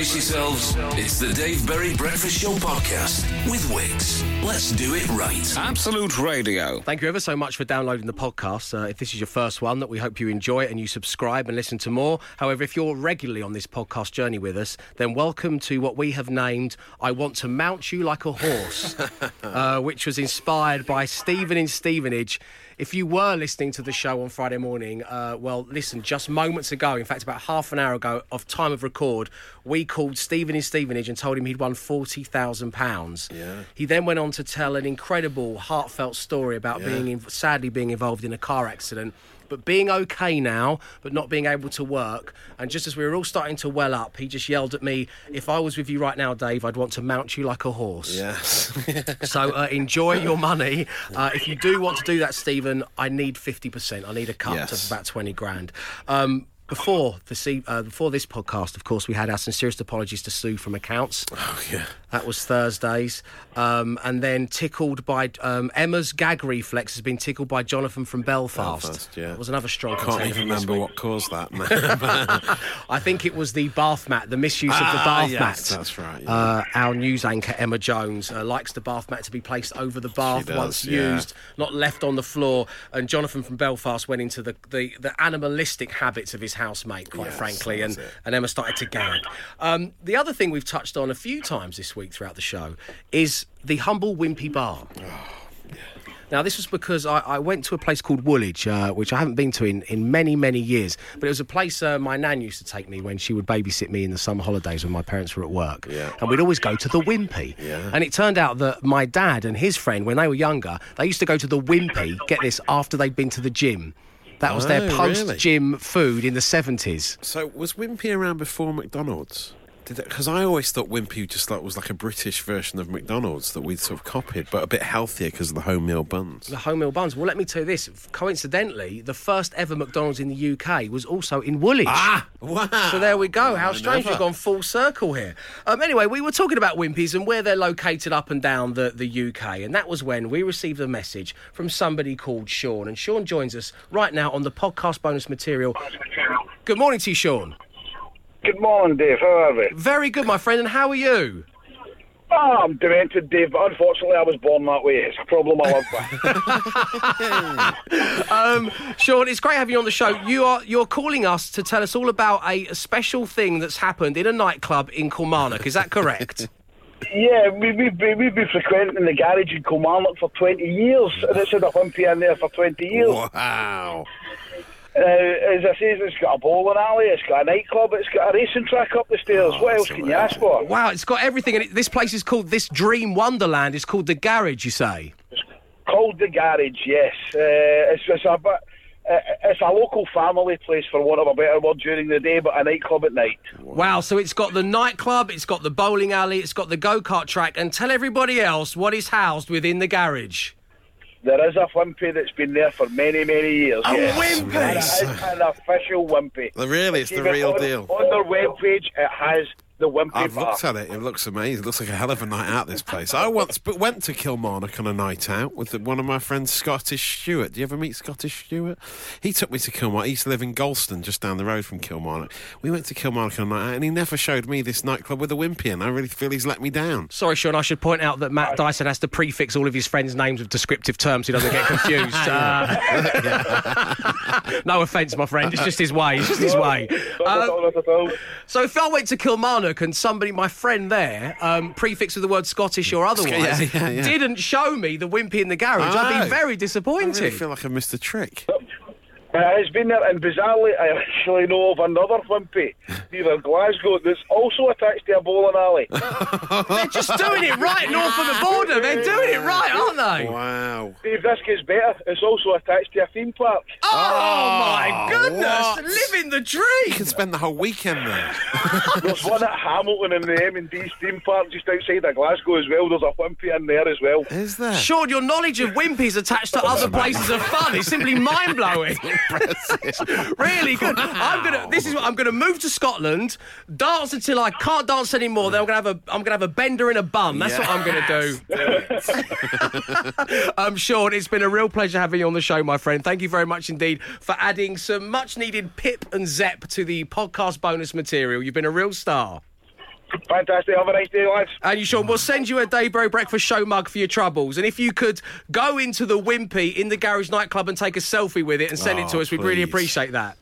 Brace yourselves. It's the Dave Berry Breakfast Show podcast with Wickes. Let's do it right. Absolute Radio. Thank you ever so much for downloading the podcast. Uh, if this is your first one, that we hope you enjoy it and you subscribe and listen to more. However, if you're regularly on this podcast journey with us, then welcome to what we have named "I Want to Mount You Like a Horse," uh, which was inspired by Stephen in Stevenage. If you were listening to the show on Friday morning, uh, well, listen, just moments ago, in fact, about half an hour ago of time of record, we called Stephen in Stevenage and told him he'd won £40,000. Yeah. He then went on to tell an incredible, heartfelt story about Yeah. being in, sadly being involved in a car accident. But being okay now, but not being able to work. And just as we were all starting to well up, he just yelled at me, If I was with you right now, Dave, I'd want to mount you like a horse. Yes. So uh, enjoy your money. Uh, if you do want to do that, Stephen, I need 50%. I need a cut Yes. of about 20 grand. Um, before the uh, before this podcast, of course, we had our sincerest apologies to Sue from accounts. oh, yeah. That was Thursdays. Um, and then tickled by um, Emma's gag reflex has been tickled by Jonathan from Belfast. Belfast, yeah. That was another strong I Can't even remember what caused that. man. I think it was the bath mat, the misuse of the Ah, bath yes, mat. that's right, yeah. Uh, our news anchor Emma Jones uh, likes the bath mat to be placed over the bath does, once yeah. used, not left on the floor. And Jonathan from Belfast went into the, the, the animalistic habits of his housemate, quite Yes, frankly, and, it. and Emma started to gag. Um, the other thing we've touched on a few times this week throughout the show is the humble Wimpy Bar. Now, this was because I, I went to a place called Woolwich, uh, which I haven't been to in, in many, many years. But it was a place uh, my nan used to take me when she would babysit me in the summer holidays when my parents were at work. Yeah. And we'd always go to the Wimpy. Yeah. And it turned out that my dad and his friend, when they were younger, they used to go to the Wimpy, get this, after they'd been to the gym. That was their Oh, post gym food in the 70s. so, was Wimpy around before McDonald's? Because I always thought Wimpy just like was like a British version of McDonald's that we'd sort of copied, but a bit healthier because of the home meal buns. The home meal buns. Well, let me tell you this. Coincidentally, the first ever McDonald's in the UK was also in Woolwich. Ah, wow! So there we go. How strange we've gone full circle here. Um, anyway, we were talking about Wimpies and where they're located up and down the, the UK. And that was when we received a message from somebody called Sean. And Sean joins us right now on the podcast bonus material. Good morning to you, Sean. Good morning, Dave. How are we? Very good, my friend. And how are you? Oh, I'm demented, Dave, but unfortunately I was born that way. It's a problem I live with. Um, Sean, it's great having you on the show. You are you're calling us to tell us all about a, special thing that's happened in a nightclub in Kilmarnock. Is that correct? yeah, we, we've, been, we've been frequenting the garage in Kilmarnock for 20 years, and it's had a Wimpy in there for 20 years. Wow! Uh, as I say, it's got a bowling alley, it's got a nightclub, it's got a racing track up the stairs. what else can you ask for? wow, it's got everything. And it, this place is called this Dream Wonderland. It's called the Garage. You say? It's Called the garage, yes. Uh, it's, it's a bit... Uh, it's a local family place, for want of a better word, during the day, but a nightclub at night. Wow, so it's got the nightclub, it's got the bowling alley, it's got the go kart track, and tell everybody else what is housed within the garage. There is a Wimpy that's been there for many, many years. A yes. Wimpy? And it is an official Wimpy. Really, it's the real on, deal. On their webpage, it has the Wimpy I've bar. looked at it. It looks amazing. It looks like a hell of a night out. This place. I once but went to Kilmarnock on a night out with one of my friends, Scottish Stewart. Do you ever meet Scottish Stewart? He took me to Kilmarnock. He used to live in Galston, just down the road from Kilmarnock. We went to Kilmarnock on a night out, and he never showed me this nightclub with a wimpy in. I really feel he's let me down. Sorry, Sean, I should point out that Matt Dyson has to prefix all of his friends' names with descriptive terms so he doesn't get confused. Uh, no offence, my friend, it's just his way. It's just his way. Not Um, all, not at all. So if I went to Kilmarnock and somebody, my friend there, um, prefix with the word Scottish or otherwise, Yeah, yeah, yeah. didn't show me the wimpy in the garage, I'd Oh. be very I disappointed. really feel like I've missed a trick. Uh, it's been there, and bizarrely, I actually know of another Wimpy near Glasgow that's also attached to a bowling alley. They're just doing it right north of the border. They're doing it right, aren't they? Wow. Dave, this gets better. It's also attached to a theme park. Oh, my goodness! what? Living the dream. You can spend the whole weekend there. There's one at Hamilton in the M&D theme park just outside of Glasgow as well. There's a Wimpy in there as well. Is there? Sean, your knowledge of wimpies attached to other places of fun is simply mind blowing. really good. I'm gonna. This is what I'm gonna move to Scotland, dance until I can't dance anymore. Then I'm gonna have a. I'm gonna have a Bender in a Bun. That's what I'm gonna do. um, Sean, it's been a real pleasure having you on the show, my friend. Thank you very much indeed for adding some much needed pip and zep to the podcast bonus material. You've been a real star. Fantastic. Have a nice day, lads. And you, Sean, we'll send you a Dave Berry Breakfast Show mug for your troubles. And if you could go into the Wimpy in the Garage nightclub and take a selfie with it and send it to Oh, us, we'd really appreciate that.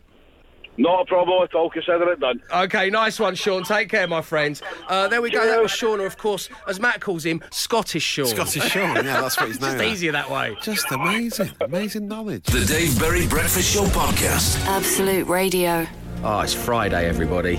Not a problem at all. Consider it done. Okay, nice one, Sean. Take care, my friend. Uh, there we go. That was Sean, or of course, as Matt calls him, Scottish Sean. Scottish Sean, yeah, that's what he's known Just as. easier that way. Just amazing, amazing knowledge. The Dave Berry Breakfast Show Podcast. Absolute Radio. Oh, it's Friday, everybody.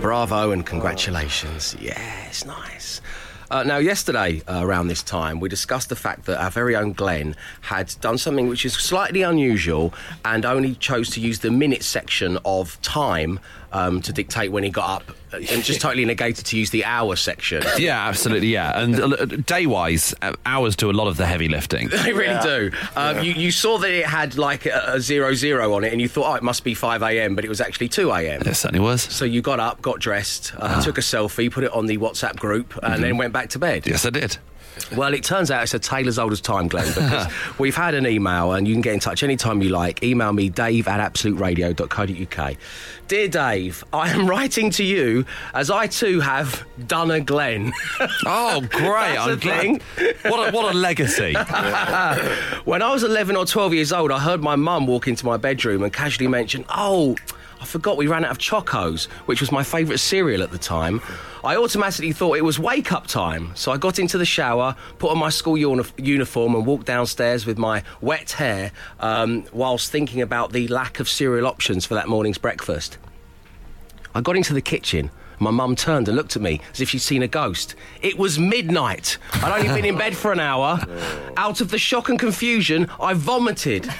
Bravo and congratulations. Yes, nice. Uh, now, yesterday uh, around this time, we discussed the fact that our very own Glenn had done something which is slightly unusual and only chose to use the minute section of time um, to dictate when he got up and just totally negated to use the hour section. Yeah, absolutely. Yeah, and uh, day wise, hours do a lot of the heavy lifting. They really do. Um, you, you saw that it had like a, a zero zero on it, and you thought, oh, it must be 5 a.m., but it was actually 2 a.m. It certainly was. So you got up, got dressed, uh, took a selfie, put it on the WhatsApp group, and then went back to bed. Yes, I did. Well, it turns out it's a tale as old as time, Glenn, because we've had an email, and you can get in touch anytime you like. Email me, dave at absoluteradio.co.uk. Dear Dave, I am writing to you as I too have done a Glenn. Oh, great! I'm glad. What a, what a legacy! When I was 11 or 12 years old, I heard my mum walk into my bedroom and casually mention, Oh, I forgot we ran out of Chocos, which was my favourite cereal at the time. I automatically thought it was wake up time, so I got into the shower, put on my school uni- uniform, and walked downstairs with my wet hair um, whilst thinking about the lack of cereal options for that morning's breakfast. I got into the kitchen. My mum turned and looked at me as if she'd seen a ghost. It was midnight. I'd only been in bed for an hour. Out of the shock and confusion, I vomited.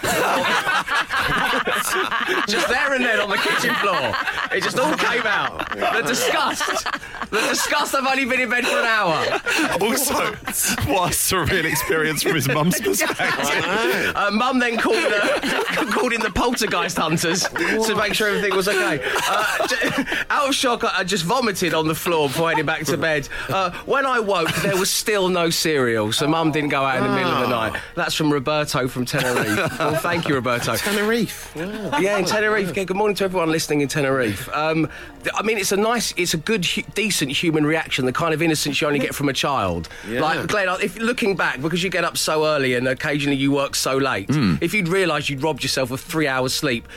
just there and then on the kitchen floor. It just all came out. The disgust. The disgust I've only been in bed for an hour. also, what a surreal experience from his mum's perspective. Uh, Mum then called, uh, called in the poltergeist hunters to make sure everything was okay. Uh, j- out of shock, I I just vomited on the floor before heading back to bed. Uh, when I woke, there was still no cereal, so Mum didn't go out in the middle of the night. That's from Roberto from Tenerife. well, thank you, Roberto. Tenerife. Wow. Yeah, in Tenerife. Okay, good morning to everyone listening in Tenerife. Um, I mean, it's a nice, it's a good, hu- decent human reaction, the kind of innocence you only get from a child. Yeah. Like, Glenn, if looking back, because you get up so early and occasionally you work so late, if you'd realised you'd robbed yourself of three hours sleep,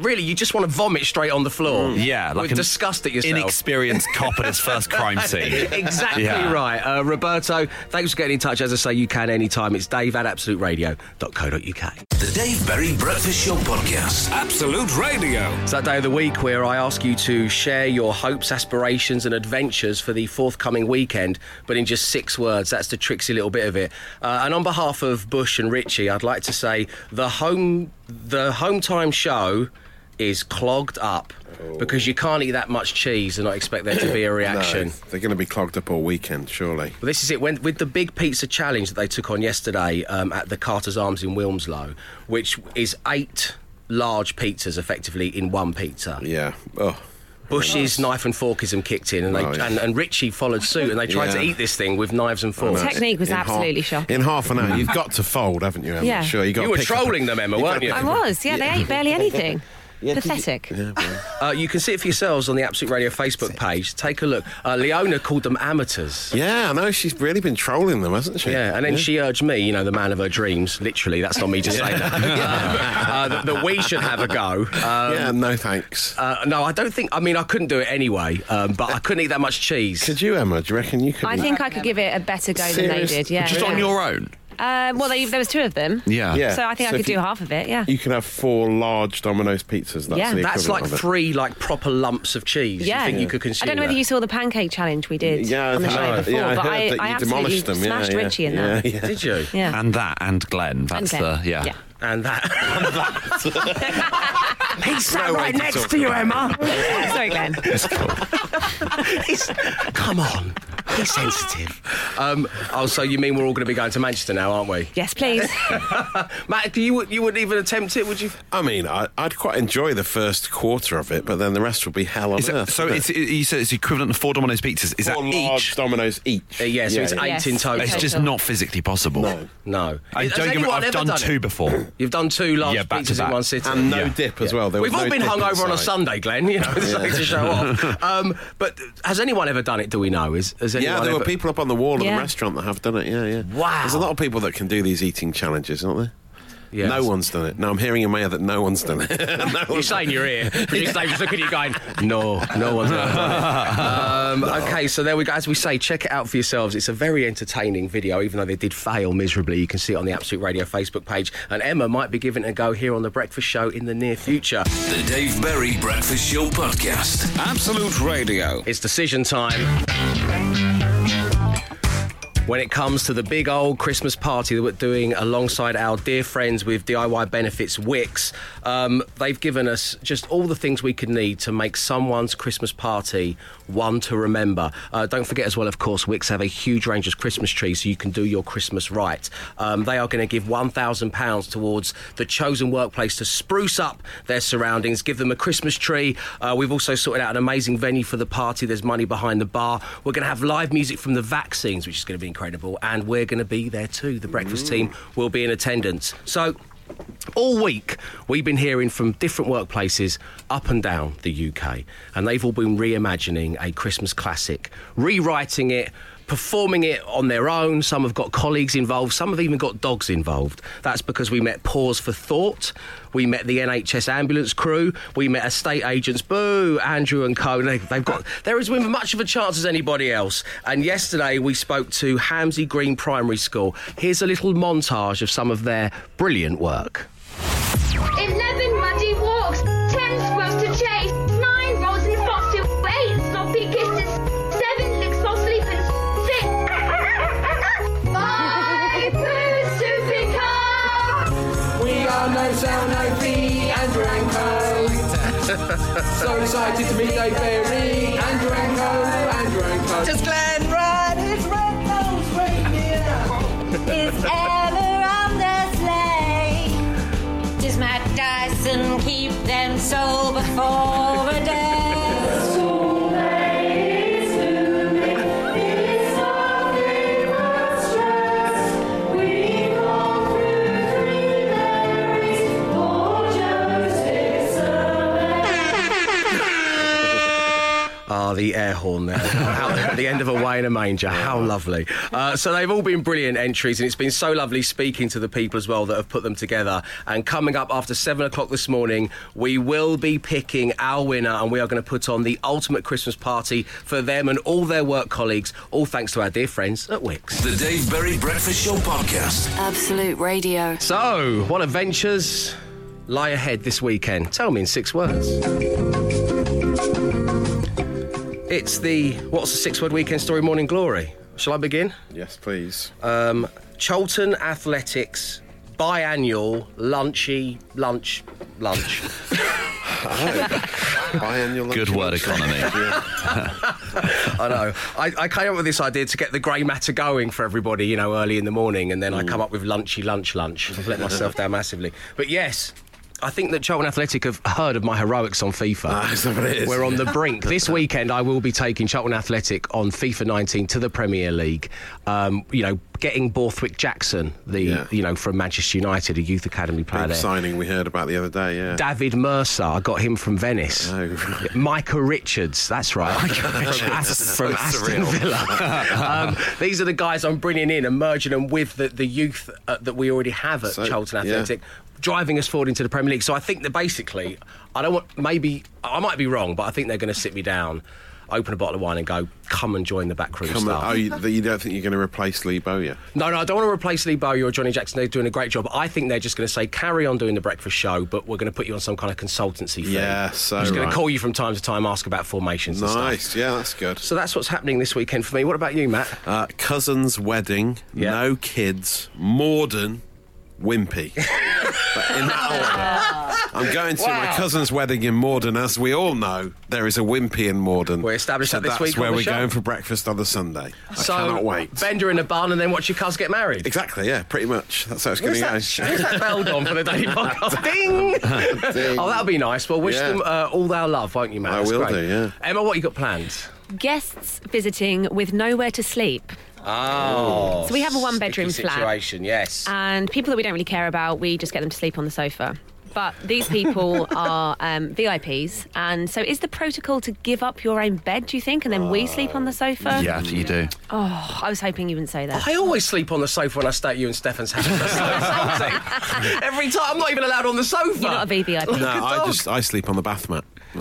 really, you just want to vomit straight on the floor. Yeah, like with an disgust at yourself. Inexperienced cop at his first crime scene. exactly Yeah. right. Uh, Roberto, thanks for getting in touch. As I say, you can anytime. It's dave at absoluteradio.co.uk. The Dave Berry Breakfast Show Podcast. Absolute Radio. It's that day of the week where I ask you to share your hopes, aspirations, and adventures for the forthcoming weekend, but in just six words. That's the tricksy little bit of it. Uh, and on behalf of Bush and Richie, I'd like to say the home, the home time show is clogged up because you can't eat that much cheese and not expect there to be a reaction. No, they're going to be clogged up all weekend, surely. Well, this is it. When, with the big pizza challenge that they took on yesterday um, at the Carter's Arms in Wilmslow, which is eight large pizzas effectively in one pizza. Yeah. Oh. Bush's knife and forkism kicked in, and they Oh, yeah. and, and Richie followed suit, and they tried to eat this thing with knives and forks. The Technique was In absolutely half, shocking. In half an hour, you've got to fold, haven't you, Emma? Yeah. Sure, you got You were pick a- trolling them, Emma, you weren't you? I pick up- was, yeah, they ate barely anything. Yeah, did you- Pathetic. Yeah, well. Uh, you can see it for yourselves on the Absolute Radio Facebook page. Take a look. Uh, Leona called them amateurs. yeah, I know. She's really been trolling them, hasn't she? Yeah, and then she urged me, you know, the man of her dreams, literally, that's not me to say that, uh, that, that we should have a go. Um, Yeah, no thanks. uh, no, I don't think, I mean, I couldn't do it anyway, um, but I couldn't eat that much cheese. Could you, Emma? Do you reckon you could? I think I could give it a better go than they did. Yeah, Just yeah. on your own. Um, well, they, there was two of them. Yeah. Yeah. So I think So I if could do you- half of it. Yeah. You can have four large Domino's pizzas. That's Yeah. the That's equivalent like of it. three like proper lumps of cheese. yeah. You think you could I don't know whether that? you saw the pancake challenge we did Yeah, on the I show heard- before, yeah, I but heard I, that I you absolutely demolished them. smashed yeah, yeah, Richie in yeah, that. Yeah. Did you? Yeah. And that and Glenn. That's Okay. the yeah. yeah. And that. He's sat No right next talk to you, Emma. Sorry, Glenn. He's- Come on. Be sensitive. Um, oh, so you mean we're all going to be going to Manchester now, aren't we? Yes, please. Matt, you, would- you wouldn't even attempt it, would you? I mean, I, I'd quite enjoy the first quarter of it, but then the rest will be hell on Is it- earth. so it's, it? it, you said it's equivalent to four Domino's pizzas. Is Four that large each? Dominoes each. Uh, yeah, so it's eight Yes. in total. It's just not physically possible. No. No. I Has don't get me, anyone I've done, done two before. You've done two large Yeah, back to pizzas in one sitting. And no Yeah. dip as well. There We've all no been dip hungover on a. Sunday, Glenn. You know, it's like to show off. Um, but has anyone ever done it? Do we know? Is has anyone Yeah, there ever... were people up on the wall of the restaurant that have done it. Yeah, yeah. Wow. There's a lot of people that can do these eating challenges, aren't there? Yes. No one's done it. No, I'm hearing in my ear that no one's done it. no You one's say in your ear. Producer Dave just looking at you going, no, no one's done it. Um, Okay, so there we go. As we say, check it out for yourselves. It's a very entertaining video, even though they did fail miserably. You can see it on the Absolute Radio Facebook page. And Emma might be giving it a go here on The Breakfast Show in the near future. The Dave Berry Breakfast Show Podcast. Absolute Radio. It's decision time. When it comes to the big old Christmas party that we're doing alongside our dear friends with DIY Benefits Wickes, um, they've given us just all the things we could need to make someone's Christmas party one to remember. Uh, don't forget as well, of course, Wickes have a huge range of Christmas trees so you can do your Christmas right. Um, they are going to give £1,000 towards the chosen workplace to spruce up their surroundings, give them a Christmas tree. Uh, we've also sorted out an amazing venue for the party. There's money behind the bar. We're going to have live music from the vaccines, which is going to be incredible. And we're going to be there too. The breakfast team will be in attendance. So, all week, we've been hearing from different workplaces up and down the UK, and they've all been reimagining a Christmas classic, rewriting it. Performing it on their own. Some have got colleagues involved. Some have even got dogs involved. That's because we met Pause for Thought. We met the NHS ambulance crew. We met estate agents. Boo, Andrew and Co. They, they've got. They're as much of a chance as anybody else. And yesterday we spoke to Hamsey Green Primary School. Here's a little montage of some of their brilliant work. 11 so excited to the air horn there. How, at the end of Away in a Manger. How lovely. Uh, so they've all been brilliant entries, and it's been so lovely speaking to the people as well that have put them together. And coming up after seven o'clock this morning, we will be picking our winner, and we are going to put on the ultimate Christmas party for them and all their work colleagues, all thanks to our dear friends at Wickes. The Dave Berry Breakfast Show Podcast. Absolute Radio. So, what adventures lie ahead this weekend? Tell me in six words. It's the what's the six word weekend story morning glory? Shall I begin? Yes, please. Um, Charlton Athletic's biannual lunchy lunch lunch. Biannual Good word economy. I know. I, I came up with this idea to get the grey matter going for everybody, you know, early in the morning, and then I come up with lunchy lunch lunch. I've let myself down massively. But yes. I think that Charlton Athletic have heard of my heroics on FIFA. Ah, what it is? We're on the brink. this weekend, I will be taking Charlton Athletic on FIFA 19 to the Premier League. Um, you know, getting Borthwick Jackson, the Yeah. you know from Manchester United, a youth academy player Big there. signing we heard about the other day, yeah. David Mercer, I got him from Venice. Oh, right. Micah Richards, that's right. As- from Aston Villa. um, these are the guys I'm bringing in and merging them with the, the youth uh, that we already have at So, Charlton yeah. Driving us forward into the Premier League. So I think that basically, I don't want, maybe, I might be wrong, but I think they're going to sit me down, open a bottle of wine, and go, come and join the back room Come staff. on. Oh, you, you don't think you're going to replace Lee Bowyer? No, no, I don't want to replace Lee Bowyer or Johnny Jackson. They're doing a great job. I think they're just going to say, carry on doing the breakfast show, but we're going to put you on some kind of consultancy fee. Yeah, so I'm just going right. to call you from time to time, ask about formations and stuff. Nice, yeah, that's good. So that's what's happening this weekend for me. What about you, Matt? Uh, cousin's wedding, Yeah. no kids, Morden, Wimpy. but in that order. I'm going to my cousin's wedding in Morden. As we all know, there is a Wimpy in Morden. We established so that this that's week on where the we're show. going for breakfast on the Sunday. I so cannot wait. Bender in a Bun and then watch your cuz get married. Exactly, yeah, pretty much. That's how it's going Where's to that, go. where's that bell on for the daily podcast? Ding! Oh, that'll be nice. Well, wish Yeah. them uh, all our love, won't you, Matt? I That's will great. do, yeah. Emma, what you got planned? Guests visiting with nowhere to sleep. Oh, So we have a one-bedroom flat. situation. Yes. And people that we don't really care about, we just get them to sleep on the sofa. But these people are um, VIPs, and so is the protocol to give up your own bed? Do you think, and then we sleep on the sofa? Yeah, you do. Oh, I was hoping you wouldn't say that. I always sleep on the sofa when I stay at you and Stefan's house. That's so. Every time, I'm not even allowed on the sofa. You're not a VVIP. Like No, a I dog. just I sleep on the bath mat.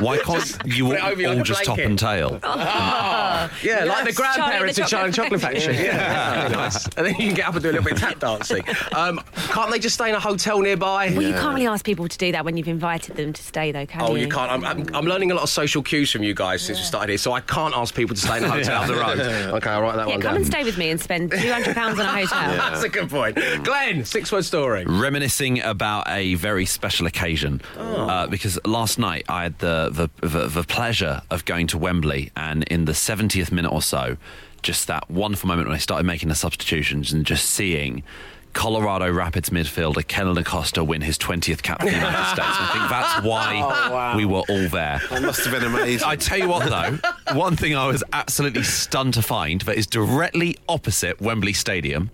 Why can't you put it all, over you like a just top blanket. and tail? Yeah, like the Yes. grandparents in Charlie Charlie and and the Chocolate Factory. Yeah, nice. And then you can get up and do a little bit of tap dancing. Um, can't they just stay in a hotel nearby? Well, you can't really ask people to do that when you've invited them to stay, though, can you? Oh, you? you can't. I'm, I'm, I'm learning a lot of social cues from you guys since we started here, so I can't ask people to stay in a hotel up the road. Okay, I'll write that one. Yeah, one come down. and stay with me and spend £200 on a hotel. That's a good point. Glenn, six word story. Reminiscing about a very special occasion uh, because last night I had the, the, the, the pleasure of going to Wembley, and in the 70th minute or so, just that wonderful moment when I started making the substitutions and just seeing. Colorado Rapids midfielder Kellyn Acosta win his 20th cap for the United States. I think that's why oh, we were all there. That must have been amazing. I tell you what, though, one thing I was absolutely stunned to find that is directly opposite Wembley Stadium.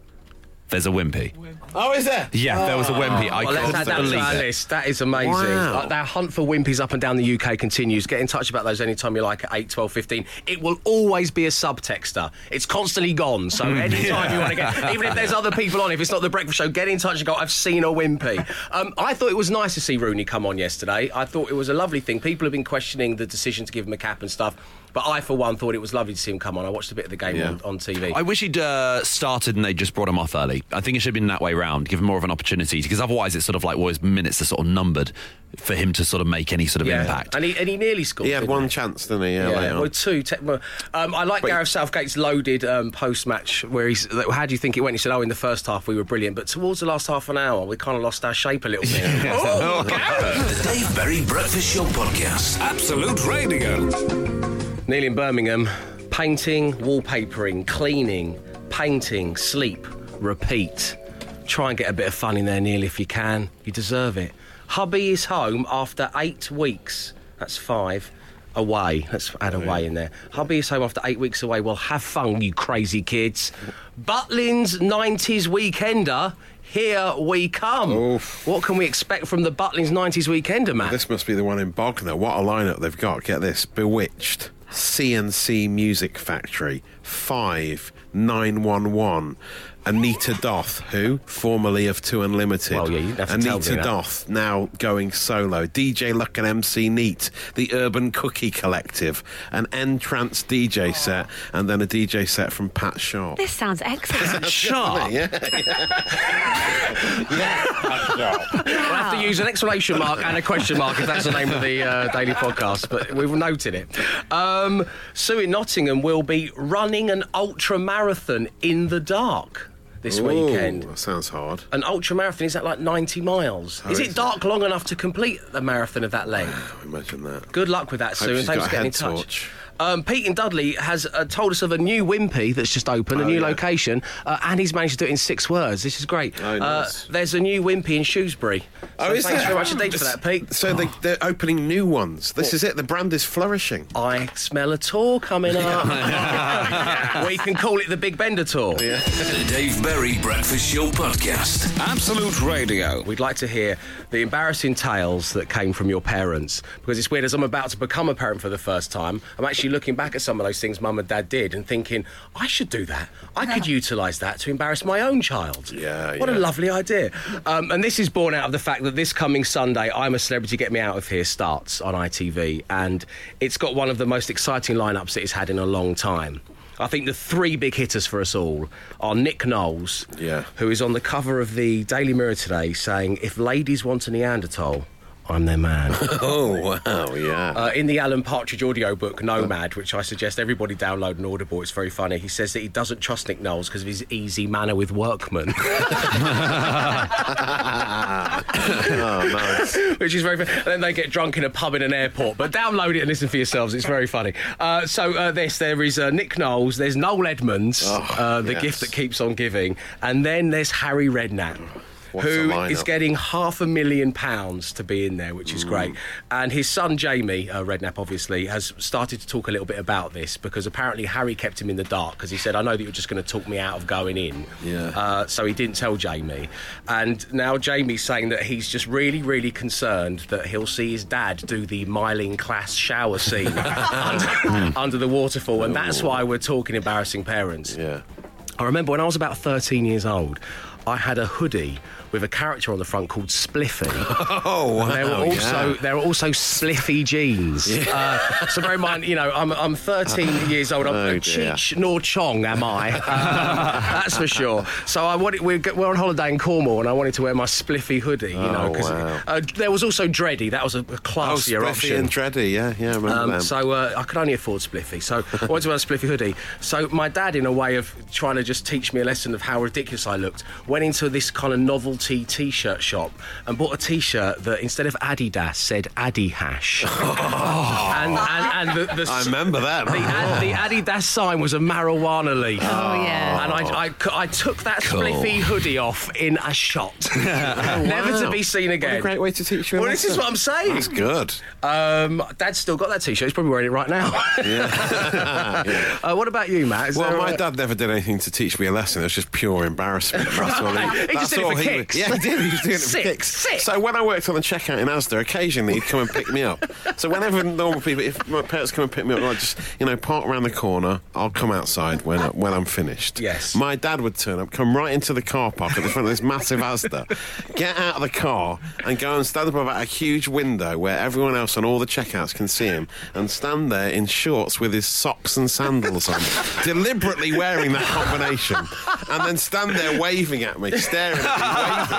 There's a Wimpy. oh, is there? Yeah, there was a Wimpy. I Well, let's couldn't add that to believe our it. list. That is amazing. Wow. Uh, our hunt for Wimpies up and down the UK continues. Get in touch about those anytime you like at 8, 12, 15. It will always be a subtexter. It's constantly gone. So Mm. anytime you want to get, even if there's other people on, if it's not the breakfast show, get in touch and go, I've seen a Wimpy. Um, I thought it was nice to see Rooney come on yesterday. I thought it was a lovely thing. People have been questioning the decision to give him a cap and stuff. But I, for one, thought it was lovely to see him come on. I watched a bit of the game Yeah. on, on TV. I wish he'd uh, started and they just brought him off early. I think it should have been that way round, give him more of an opportunity because otherwise it's sort of like well, his minutes are sort of numbered for him to sort of make any sort of impact. And he, and he nearly scored. He had didn't one chance, didn't he? Yeah, Yeah, later well, two. Te- well, um, I like But- Gareth Southgate's loaded um, post-match where he's. How do you think it went? He said, "Oh, in the first half we were brilliant, but towards the last half an hour we kind of lost our shape a little bit." oh, Gareth! The Dave Berry Breakfast Show Podcast. Absolute Radio. Neil in Birmingham, painting, wallpapering, cleaning, painting, sleep, repeat. Try and get a bit of fun in there, Neil, if you can. You deserve it. Hubby is home after eight weeks. That's five. Away. Let's add away in there. Hubby is home after eight weeks away. Well, have fun, you crazy kids. Butlin's 90s weekender. Here we come. Oof. What can we expect from the Butlins 90s weekender, Matt? This must be the one in Bognor. What a lineup they've got. Get this Bewitched, C+C Music Factory, 5, 911. Anita Doth, who formerly of Two Unlimited. Well, yeah, you have to tell me Anita that. Doth now going solo. DJ Luck and MC Neat, the Urban Cookie Collective, an entrance DJ set, and then a DJ set from Pat Sharp. This sounds excellent. Pat Sharp. Yeah, We'll have to use an exclamation mark and a question mark if that's the name of the uh, daily podcast, but we've noted it. Um, Sue in Nottingham will be running an ultra marathon in the dark this Ooh, weekend. that sounds hard. An ultra marathon is that like 90 miles? is is it dark long enough to complete the marathon of that length? Imagine that. Good luck with that, Sue, and thanks for getting in touch. torch. Um, Pete and Dudley has uh, told us of a new Wimpy that's just opened, a Oh, new yeah. location, uh, and he's managed to do it in six words. This is great. Oh, nice. uh, there's a new Wimpy in Shrewsbury. Oh, So is thanks there? very much indeed for that, Pete. So they, they're opening new ones. This is it. The brand is flourishing. I smell a tour coming up. we can call it the Big Bender Tour. The Dave Berry Breakfast Show Podcast. Absolute Radio. We'd like to hear the embarrassing tales that came from your parents because it's weird as I'm about to become a parent for the first time. I'm actually looking back at some of those things mum and dad did and thinking, I should do that. I could utilise that to embarrass my own child. Yeah, What a lovely idea. Um, and this is born out of the fact that this coming Sunday, I'm a Celebrity Get Me Out of Here starts on ITV and it's got one of the most exciting lineups it's had in a long time. I think the three big hitters for us all are Nick Knowles, Yeah. who is on the cover of the Daily Mirror today saying, if ladies want a Neanderthal, I'm their man. Oh wow, yeah. Uh, in the Alan Partridge audiobook Nomad, which I suggest everybody download on Audible, it's very funny. He says that he doesn't trust Nick Knowles because of his easy manner with workmen, oh nice. which is very funny. And then they get drunk in a pub in an airport. But download it and listen for yourselves. It's very funny. Uh, so uh, this, there is uh, Nick Knowles, there's Noel Edmonds, Oh, uh, the yes. gift that keeps on giving, and then there's Harry Redknapp. What a Who is getting half a million pounds to be in there, which Mm. is great. And his son Jamie uh, Redknapp, obviously, has started to talk a little bit about this because apparently Harry kept him in the dark because he said, "I know that you're just going to talk me out of going in." Yeah. Uh, so he didn't tell Jamie, and now Jamie's saying that he's just really, really concerned that he'll see his dad do the Myleene Klass shower scene under, under the waterfall, and that's why we're talking embarrassing parents. Yeah. I remember when I was about 13 years old, I had a hoodie with a character on the front called Spliffy. Oh wow. There were also yeah. there were also spliffy jeans. Uh, so bear in mind, you know, I'm, I'm 13 years old. I'm Oh, cheech nor chong, am I? Uh, that's for sure. So I wanted we're, we're on holiday in Cornwall, and I wanted to wear my spliffy hoodie. You know, Oh, 'cause, wow. uh, there was also Dreddy. That was a, a Oh, classier Spliffy option. and Dreddy, yeah, yeah, I remember Um, so uh, I could only afford Spliffy. So I wanted to wear a Spliffy hoodie. So my dad, in a way of trying to just teach me a lesson of how ridiculous I looked, went into this kind of novelty T-shirt shop and bought a T-shirt that instead of Adidas said Addy Hash. and and, and the, the, I remember that. the, Ad, the Adidas sign was a marijuana leaf. Oh, yeah. And I, I, I took that Spliffy hoodie off in a shot. Never to be seen What again. a great way to teach you. a Well, this is what I'm saying. That's good. Um, Dad's still got that T-shirt. He's probably wearing it right now. uh, what about you, Matt? Is Well, my a- dad never did anything to teach me a lesson. It was just pure embarrassment. That's all Right. He just that's did it all for he- kicks. Yeah, he did. He was doing it for Sick, kicks. sick. So when I worked on the checkout in Asda, occasionally he'd come and pick me up. So whenever normal people, if my parents come and pick me up, I just you know park around the corner. I'll come outside when I, when I'm finished. Yes. My dad would turn up, come right into the car park at the front of this massive Asda, get out of the car and go and stand up about a huge window where everyone else on all the checkouts can see him, and stand there in shorts with his socks and sandals on, deliberately wearing that combination, and then stand there waving at me, staring at me, waving.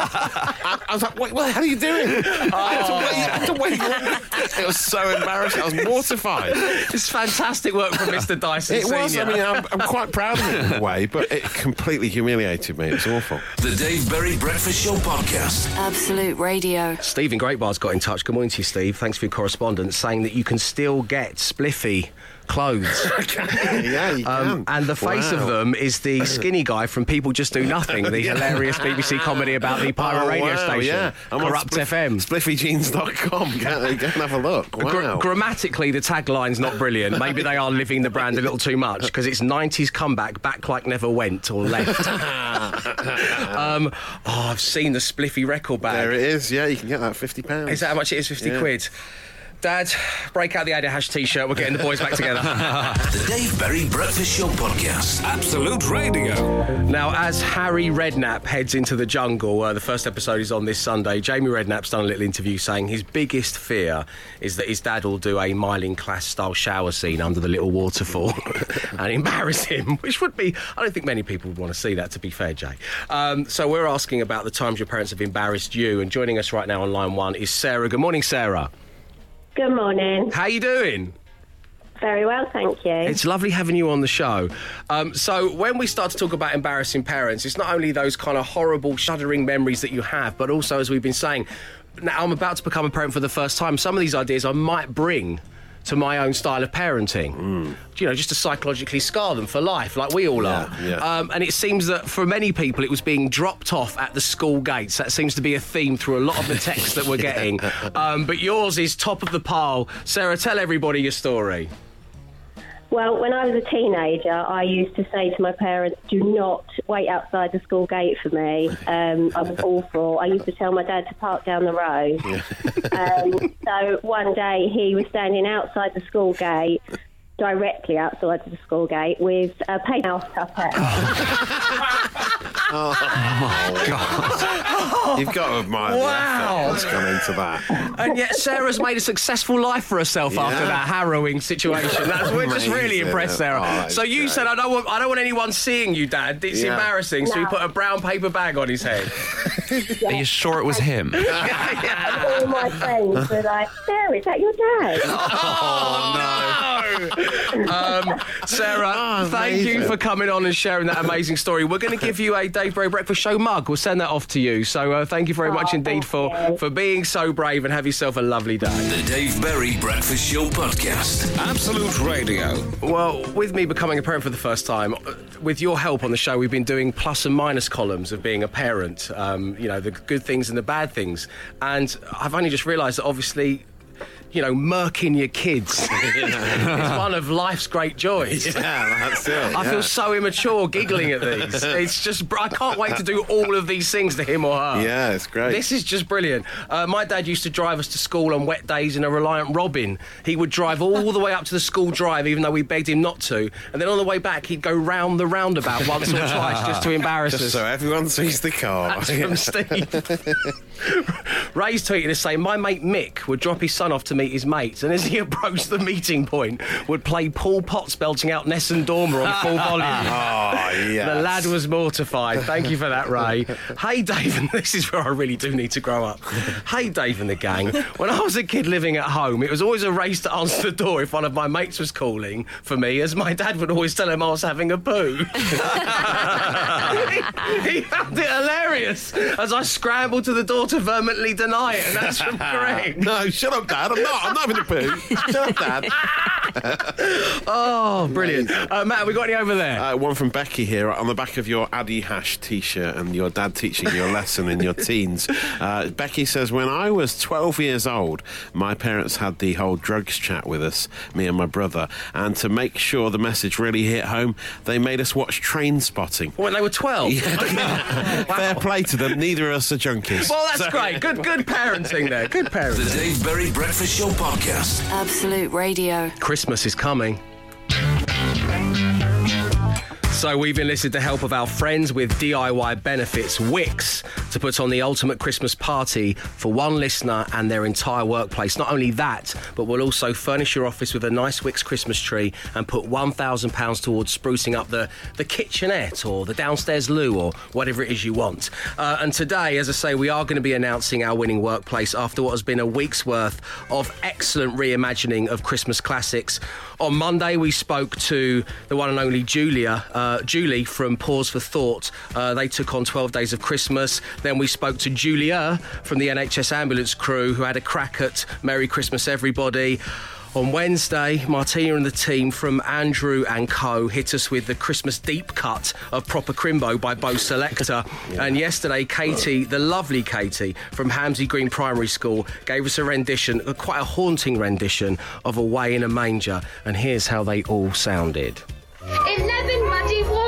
And I was like, "Wait, what the hell are you doing?" I had to wait. I had to wave. It was so embarrassing. I was mortified. It's fantastic work from Mr. Dyson It was. I mean, I'm, I'm quite proud of it in a way, but it completely humiliated me. It was awful. The Dave Berry Breakfast Show Podcast. Absolute Radio. Stephen Greatbar's got in touch. Good morning to you, Steve. Thanks for your correspondence, saying that you can still get spliffy clothes. yeah, you Um, can. and the face of them is the skinny guy from People Just Do Nothing, the hilarious BBC comedy about the pirate Oh, radio wow, station, Yeah. I'm Kurupt on FM. Spliffyjeans.com. Go, go and have a look. Gra- Wow. grammatically, the tagline's not brilliant. Maybe they are living the brand a little too much because it's 90s comeback, back like never went or left. um, oh, I've seen the spliffy record bag. there it is. Yeah, you can get that fifty pounds. Is that how much it is? 50 Yeah. quid. Dad, break out the Ada Hash t shirt. We're getting the boys back together. The Dave Berry Breakfast Show Podcast. Absolute Radio. now, as Harry Redknapp heads into the jungle, uh, the first episode is on this Sunday. Jamie Redknapp's done a little interview saying his biggest fear is that his dad will do a Myleene Klass style shower scene under the little waterfall and embarrass him, which would be, I don't think many people would want to see that, to be fair, Jay. Um, so, we're asking about the times your parents have embarrassed you, and joining us right now on line one is Sarah. Good morning, Sarah. Good morning. How you doing? Very well, thank you. It's lovely having you on the show. Um, so, when we start to talk about embarrassing parents, it's not only those kind of horrible, shuddering memories that you have, but also, as we've been saying, now I'm about to become a parent for the first time. Some of these ideas I might bring to my own style of parenting. You know, just to psychologically scar them for life, like we all are. yeah. Um, and it seems that for many people, it was being dropped off at the school gates. That seems to be a theme through a lot of the texts that we're getting. Um, but yours is top of the pile. Sarah, tell everybody your story. Well, when I was a teenager, I used to say to my parents, do not wait outside the school gate for me. Um, I was awful. I used to tell my dad to park down the road. um, so one day he was standing outside the school gate, directly outside the school gate, with a paper house tuppet. You've got to admire Wow. the effort that's gone into that. And yet Sarah's made a successful life for herself after that harrowing situation. That's, we're just really impressed, Sarah. Oh, so you great. said, I don't, want, I don't want anyone seeing you, Dad. It's Yeah. embarrassing. So he put a brown paper bag on his head. Are you sure it was him? And all my friends were like, Sarah, is that your dad? Oh no Um, Sarah, Oh, thank you for coming on and sharing that amazing story. We're going to give you a Dave Berry Breakfast Show mug. We'll send that off to you. So uh, thank you very much Oh, indeed for, you. for being so brave and have yourself a lovely day. The Dave Berry Breakfast Show Podcast. Absolute Radio. Well, with me becoming a parent for the first time, uh, with your help on the show, we've been doing plus and minus columns of being a parent. Um, you know, the good things and the bad things. And I've only just realised that obviously. You know, murking your kids. it's one of life's great joys. Yeah, that's it. I yeah. feel so immature giggling at these. It's just, I can't wait to do all of these things to him or her. Yeah, it's great. This is just brilliant. Uh, my dad used to drive us to school on wet days in a Reliant Robin. He would drive all the way up to the school drive, even though we begged him not to. And then on the way back, he'd go round the roundabout once or twice just to embarrass Just us. so everyone sees the car. That's from Steve. Ray's tweeting to say, My mate Mick would drop his son off to meet his mates, and as he approached the meeting point, would play Paul Potts belting out Nessun Dorma on full volume. Ah, oh, yeah. The lad was mortified. Thank you for that, Ray. hey, Dave, and this is where I really do need to grow up. Hey, Dave and the gang. When I was a kid living at home, it was always a race to answer the door if one of my mates was calling for me, as my dad would always tell him I was having a poo. he, he found it hilarious as I scrambled to the door to vehemently deny it, and that's from Greg. No, shut up, Dad. I'm not. I'm not having a poo. Shut up, Dad. Oh, brilliant. Uh, Matt, have we got any over there? Uh, one from Becky here on the back of your Addy Hash T-shirt and your dad teaching your lesson in your teens. Uh, Becky says, "When I was 12 years old, my parents had the whole drugs chat with us, me and my brother, and to make sure the message really hit home, they made us watch Train Spotting." when they were 12. Fair play to them. Neither of us are junkies. Well, that's great. Good, good parenting there. Good The parenting. Dave Berry Breakfast Show Podcast. Absolute Radio. Christmas is coming. So we've enlisted the help of our friends with DIY Benefits, Wickes, to put on the ultimate Christmas party for one listener and their entire workplace. Not only that, but we'll also furnish your office with a nice Wickes Christmas tree and put £1,000 towards sprucing up the, the kitchenette or the downstairs loo or whatever it is you want. Uh, and today, as I say, we are going to be announcing our winning workplace after what has been a week's worth of excellent reimagining of Christmas classics. On Monday, we spoke to the one and only Julia, uh, Julie from Pause for Thought. Uh, they took on 12 Days of Christmas. Then we spoke to Julia from the NHS ambulance crew, who had a crack at Merry Christmas, everybody. On Wednesday, Martina and the team from Andrew and Co. hit us with the Christmas deep cut of Proper Crimbo by Bo' Selecta. And yesterday, Katie, the lovely Katie from Hamsey Green Primary School, gave us a rendition, uh, quite a haunting rendition of Away in a Manger. And here's how they all sounded. Eleven muddy walks,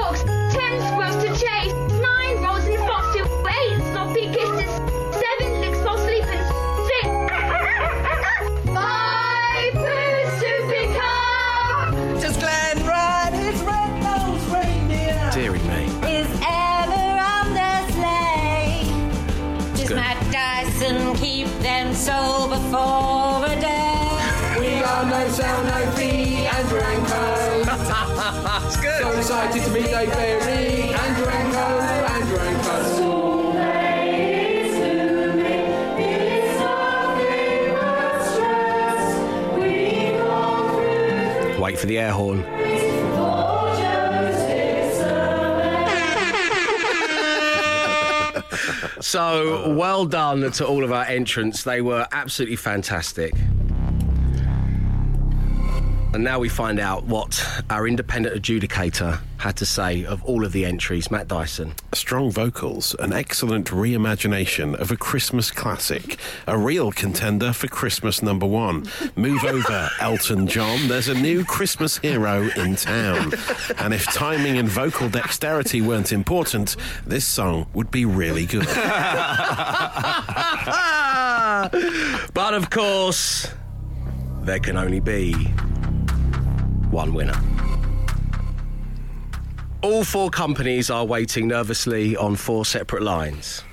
Wait for the air horn. So well done to all of our entrants. They were absolutely fantastic. And now we find out what our independent adjudicator had to say of all of the entries. Matt Dyson. Strong vocals, an excellent reimagination of a Christmas classic, a real contender for Christmas number one. Move over, Elton John. There's a new Christmas hero in town. And if timing and vocal dexterity weren't important, this song would be really good. but of course, there can only be one winner. All four companies are waiting nervously on four separate lines.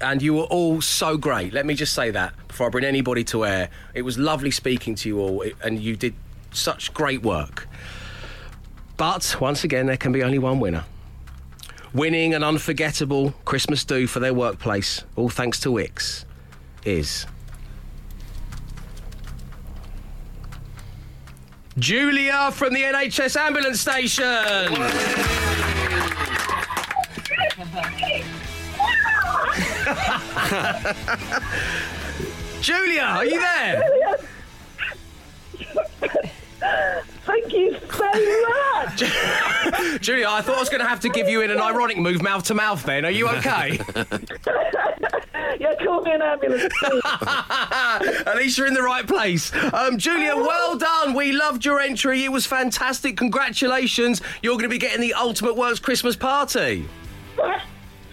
And you were all so great. Let me just say that before I bring anybody to air. It was lovely speaking to you all, and you did such great work. But once again, there can be only one winner. winning an unforgettable Christmas do for their workplace, all thanks to Wickes, is. Julia from the NHS ambulance station. Julia, are you there? Thank you so much. Julia, I thought I was going to have to give you in an ironic move, mouth to mouth. Then, are you okay? yeah, call me an ambulance. At least you're in the right place. Um, Julia, well done. We loved your entry. It was fantastic. Congratulations. You're going to be getting the Ultimate Works Christmas party. That's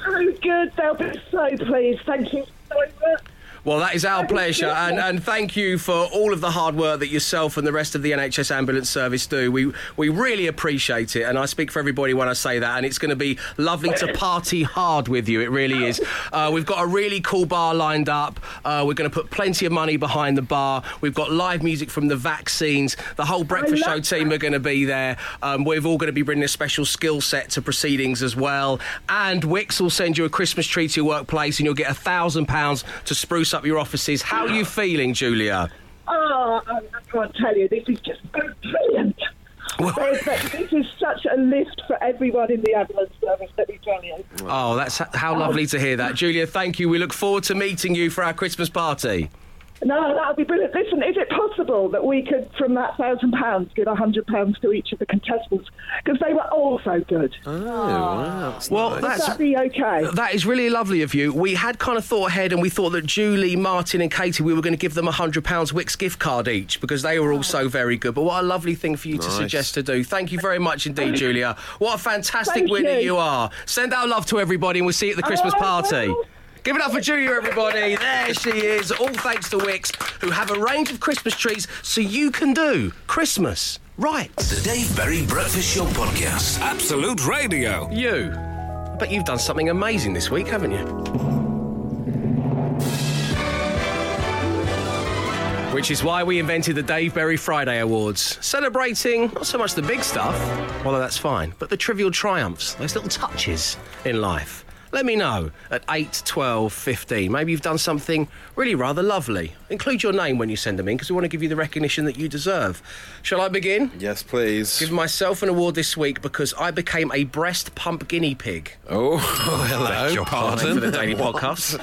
so good. They'll be so pleased. Thank you so much. Well, that is our pleasure, and, and thank you for all of the hard work that yourself and the rest of the NHS ambulance service do. We we really appreciate it, and I speak for everybody when I say that. And it's going to be lovely to party hard with you. It really is. Uh, we've got a really cool bar lined up. Uh, we're going to put plenty of money behind the bar. We've got live music from the vaccines. The whole breakfast show team are going to be there. Um, we're all going to be bringing a special skill set to proceedings as well. And Wickes will send you a Christmas tree to your workplace, and you'll get a thousand pounds to spruce up your offices. How are you feeling, Julia? Oh, I, I can't tell you. This is just brilliant. This is such a lift for everyone in the ambulance service, let me tell you. Oh, that's how lovely to hear that. Julia, thank you. We look forward to meeting you for our Christmas party. No, that would be brilliant. Listen, is it possible that we could, from that thousand pounds, give a hundred pounds to each of the contestants because they were all so good? Oh, wow. That's Well, nice. Would that's that be okay? that is really lovely of you. We had kind of thought ahead, and we thought that Julie, Martin, and Katie, we were going to give them a hundred pounds Wickes gift card each because they were all so very good. But what a lovely thing for you to suggest to do. Thank you very much indeed, Julia. What a fantastic Thank winner you. you are. Send our love to everybody, and we'll see you at the Christmas I party. will. Give it up for Julia, everybody. There she is. All thanks to Wickes, who have a range of Christmas trees so you can do Christmas right. The Dave Berry Breakfast Show Podcast. Absolute Radio. You. I bet you've done something amazing this week, haven't you? Which is why we invented the Dave Berry Friday Awards, celebrating not so much the big stuff, although that's fine, but the trivial triumphs, those little touches in life. Let me know at 8, 12, 15. Maybe you've done something really rather lovely. Include your name when you send them in because we want to give you the recognition that you deserve. Shall I begin? Yes, please. Give myself an award this week because I became a breast pump guinea pig. Oh, hello. your pardon for the Daily Podcast.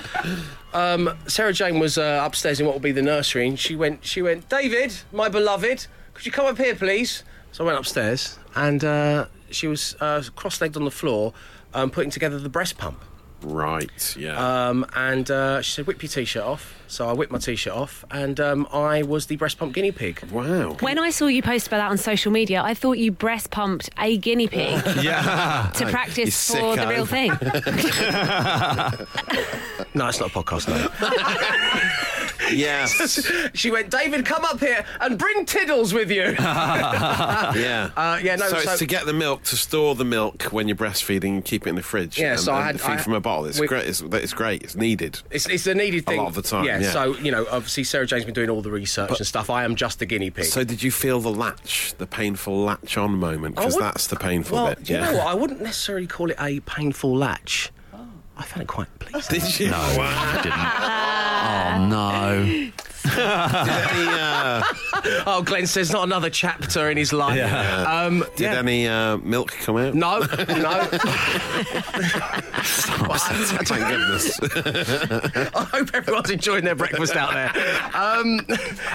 Um, Sarah Jane was uh, upstairs in what will be the nursery, and she went. She went. David, my beloved, could you come up here, please? So I went upstairs, and uh, she was uh, cross-legged on the floor, um, putting together the breast pump. Right, yeah. Um, and uh, she said, "Whip your t-shirt off." So I whipped my t-shirt off, and um, I was the breast pump guinea pig. wow. When I saw you post about that on social media, I thought you breast pumped a guinea pig Yeah. to You practice for the real thing. No, it's not a podcast. No. Yes. she went, "David, come up here and bring Tiddles with you." Yeah. Uh, yeah, no, so, so- it's to get the milk, to store the milk when you're breastfeeding and keep it in the fridge. Yeah, and, so I had- feed I- from a bottle. It's we- great. It's, it's great. It's needed. It's, it's a needed thing. A lot of the time, yeah. So, you know, obviously Sarah Jane's been doing all the research and stuff. I am just the guinea pig. So did you feel the latch, the painful latch on moment? Because that's the painful well, bit. do you yeah. know what? I wouldn't necessarily call it a painful latch. I found it quite pleasing. Did you? No, I didn't. Oh no! Did any, uh, Oh, Glenn says not another chapter in his life. Yeah. Um, did yeah. any uh, milk come out? No, no. Thank goodness. I hope everyone's enjoying their breakfast out there. Um,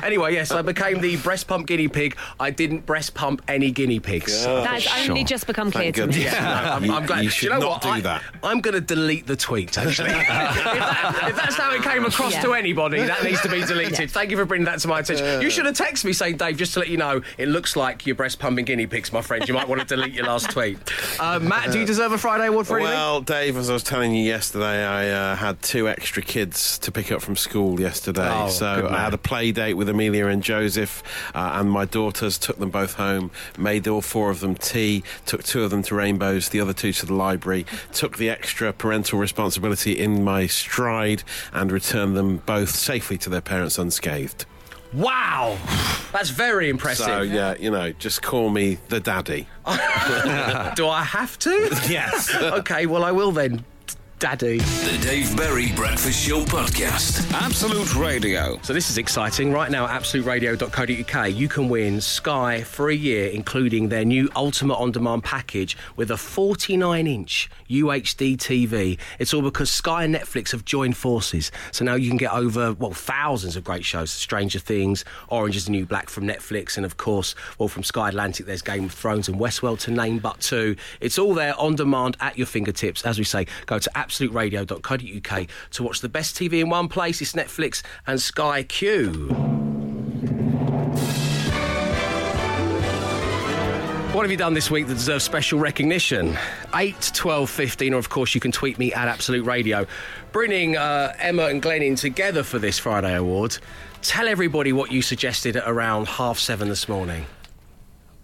anyway, yes, I became the breast pump guinea pig. I didn't breast pump any guinea pigs. That's only Sure. just become clear Thank to me. Yeah, no, I'm, I'm glad. You Do should know not what? do I, that. I'm going to delete the tweet, actually. if, that- if that's how it came across Yeah. to anybody, that needs to be deleted. Thank you for bringing that to my attention. You should have texted me saying, Dave, just to let you know, it looks like you're breast pumping guinea pigs, my friend. You might want to delete your last tweet. Uh, Matt, do you deserve a Friday award for anything? Well, Dave, as I was telling you yesterday, I uh, had two extra kids to pick up from school yesterday. Oh, so. I had a play date with Amelia and Joseph, uh, and my daughters took them both home, made all four of them tea, took two of them to Rainbows, the other two to the library, took the extra parental responsibility in my stride, and returned them both safely to their parents unscathed. Wow, that's very impressive. So yeah, you know, just call me the daddy. Do I have to? Yes. okay, well, I will then, Daddy. The Dave Berry Breakfast Show Podcast. Absolute Radio. So this is exciting. Right now, at absoluteradio.co.uk, you can win Sky for a year, including their new Ultimate On Demand package with a 49-inch UHD TV. It's all because Sky and Netflix have joined forces. So now you can get over, well, thousands of great shows. Stranger Things, Orange is the New Black from Netflix, and of course, well, from Sky Atlantic, there's Game of Thrones and Westworld to name but two. It's all there on demand at your fingertips. As we say, go to absoluteradio.co.uk to watch the best TV in one place. It's Netflix and Sky Q. What have you done this week that deserves special recognition? 8, 12, 15, or of course you can tweet me at Absolute Radio. Bringing uh, Emma and Glenn in together for this Friday award. Tell everybody what you suggested at around half seven this morning.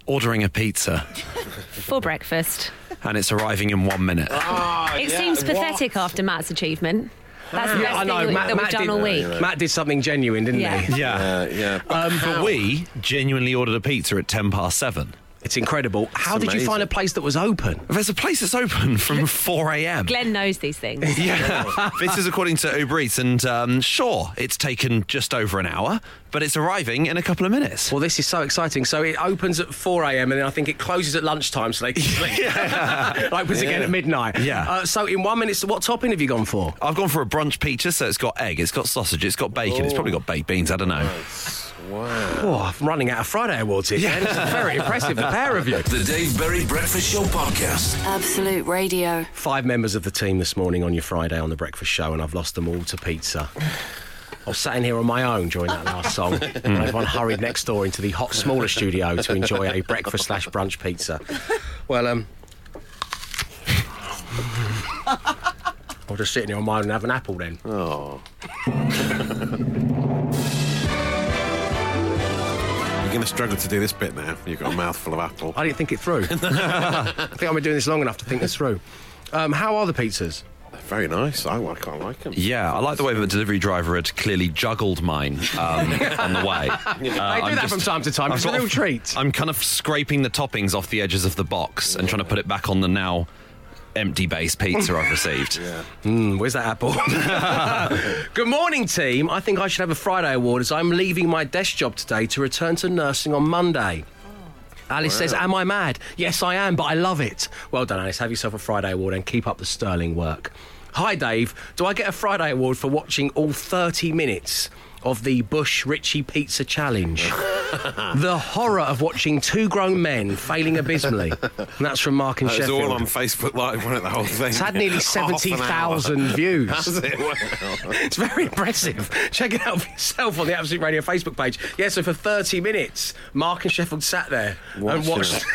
Ordering a pizza, For breakfast. And it's arriving in one minute. it seems pathetic after Matt's achievement. That's the Yeah, best I know. thing that, Matt, that we've Matt done did, all week. Matt did something genuine, didn't Yeah. he? Yeah. yeah. Um, But we genuinely ordered a pizza at 10 past 7. It's incredible. How did you find a place that was open? There's a place that's open from 4 a.m. Glenn knows these things. Yeah, this is according to Uber Eats, and um, sure, it's taken just over an hour, but it's arriving in a couple of minutes. Well, this is so exciting. So it opens at 4 a.m. and then I think it closes at lunchtime so they can sleep. it opens again at midnight. Yeah. Uh, so in one minute, so what topping have you gone for? I've gone for a brunch pizza, so it's got egg, it's got sausage, it's got bacon, it's probably got baked beans. I don't know. Oh, I'm running out of Friday awards here. Jen. This is very impressive, the pair of you. The Dave Berry Breakfast Show Podcast. Absolute Radio. Five members of the team this morning on your Friday on the breakfast show, and I've lost them all to pizza. I was sat in here on my own during that last song, and everyone hurried next door into the hot, smaller studio to enjoy a breakfast slash brunch pizza. Well, um. I'll just sit here on my own and have an apple then. Oh. You're going to struggle to do this bit now. You've got a mouthful of apple. I didn't think it through. I think I've been doing this long enough to think this through. Um, how are the pizzas? Very nice. I, I quite like them. Yeah, I like the way the delivery driver had clearly juggled mine um, on the way. Uh, they do I'm that just- from time to time. I'm It's a sort real of- treat. I'm kind of scraping the toppings off the edges of the box and trying to put it back on the now empty base pizza I've received. Mm, where's that apple? Good morning, team. I think I should have a Friday award as I'm leaving my desk job today to return to nursing on Monday. Alice says, Am I mad? Yes, I am, but I love it. Well done, Alice. Have yourself a Friday award and keep up the sterling work. Hi, Dave. Do I get a Friday award for watching all 30 minutes of the Bush Ritchie Pizza Challenge? the horror of watching two grown men failing abysmally. And that's from Mark and That was Sheffield. all on Facebook Live, wasn't it, the whole thing? It's had nearly Half an 70,000 views. It? Wow. It's very impressive. Check it out for yourself on the Absolute Radio Facebook page. Yeah, so for 30 minutes, Mark and Sheffield sat there and watched.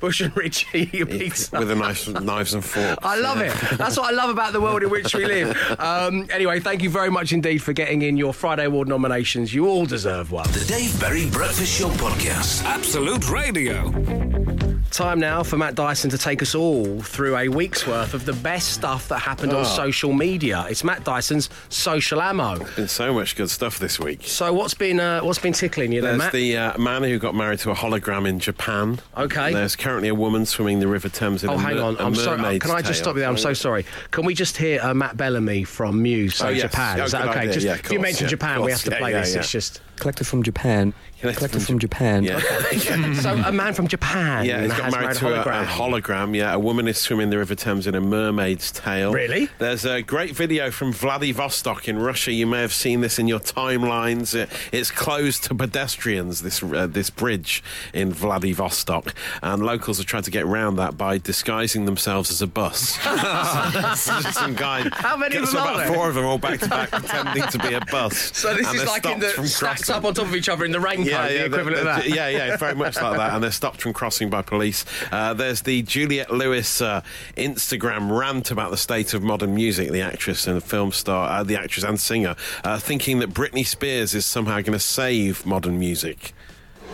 Bush and Richie eat a pizza. With a knife, knives and forks. I love it. That's what I love about the world in which we live. Um, anyway, thank you very much indeed for getting in your Friday Award nominations. You all deserve one. The Dave Berry Breakfast Show Podcast. Absolute Radio. Time now for Matt Dyson to take us all through a week's worth of the best stuff that happened on Oh. social media. It's Matt Dyson's social ammo. Been so much good stuff this week. So what's been uh, what's been tickling you then, There's Matt? the uh, man who got married to a hologram in Japan. Okay. There's currently a woman swimming the River Thames in Oh, a, hang mer- on. a I'm sorry. Can I just tail. stop you there? I'm so sorry. Can we just hear uh, Matt Bellamy from Muse Oh, yes. Japan? Oh, Is that okay? idea. Just Yeah, of if you course, mention yeah, Japan, of we have to Yeah, play yeah, this. yeah. It's just Collected from Japan. Collected from Japan. Yeah. so a man from Japan. Yeah, he's got has married to a, a hologram. Yeah, a woman is swimming the River Thames in a mermaid's tail. Really? There's a great video from Vladivostok in Russia. You may have seen this in your timelines. It's closed to pedestrians. This uh, this bridge in Vladivostok, and locals are trying to get around that by disguising themselves as a bus. Some guy. How many of them are about there? four of them all back to back, pretending to be a bus. So this And is they're like in the stacked crossing. up on top of each other in the raincoat, the they're- equivalent of they're- that. Yeah, yeah, very much like that. And they're stopped from crossing by police. Uh, there's the Juliette Lewis uh, Instagram rant about the state of modern music. The actress and film star, uh, the actress and singer, uh, thinking that Britney Spears is somehow going to save modern music.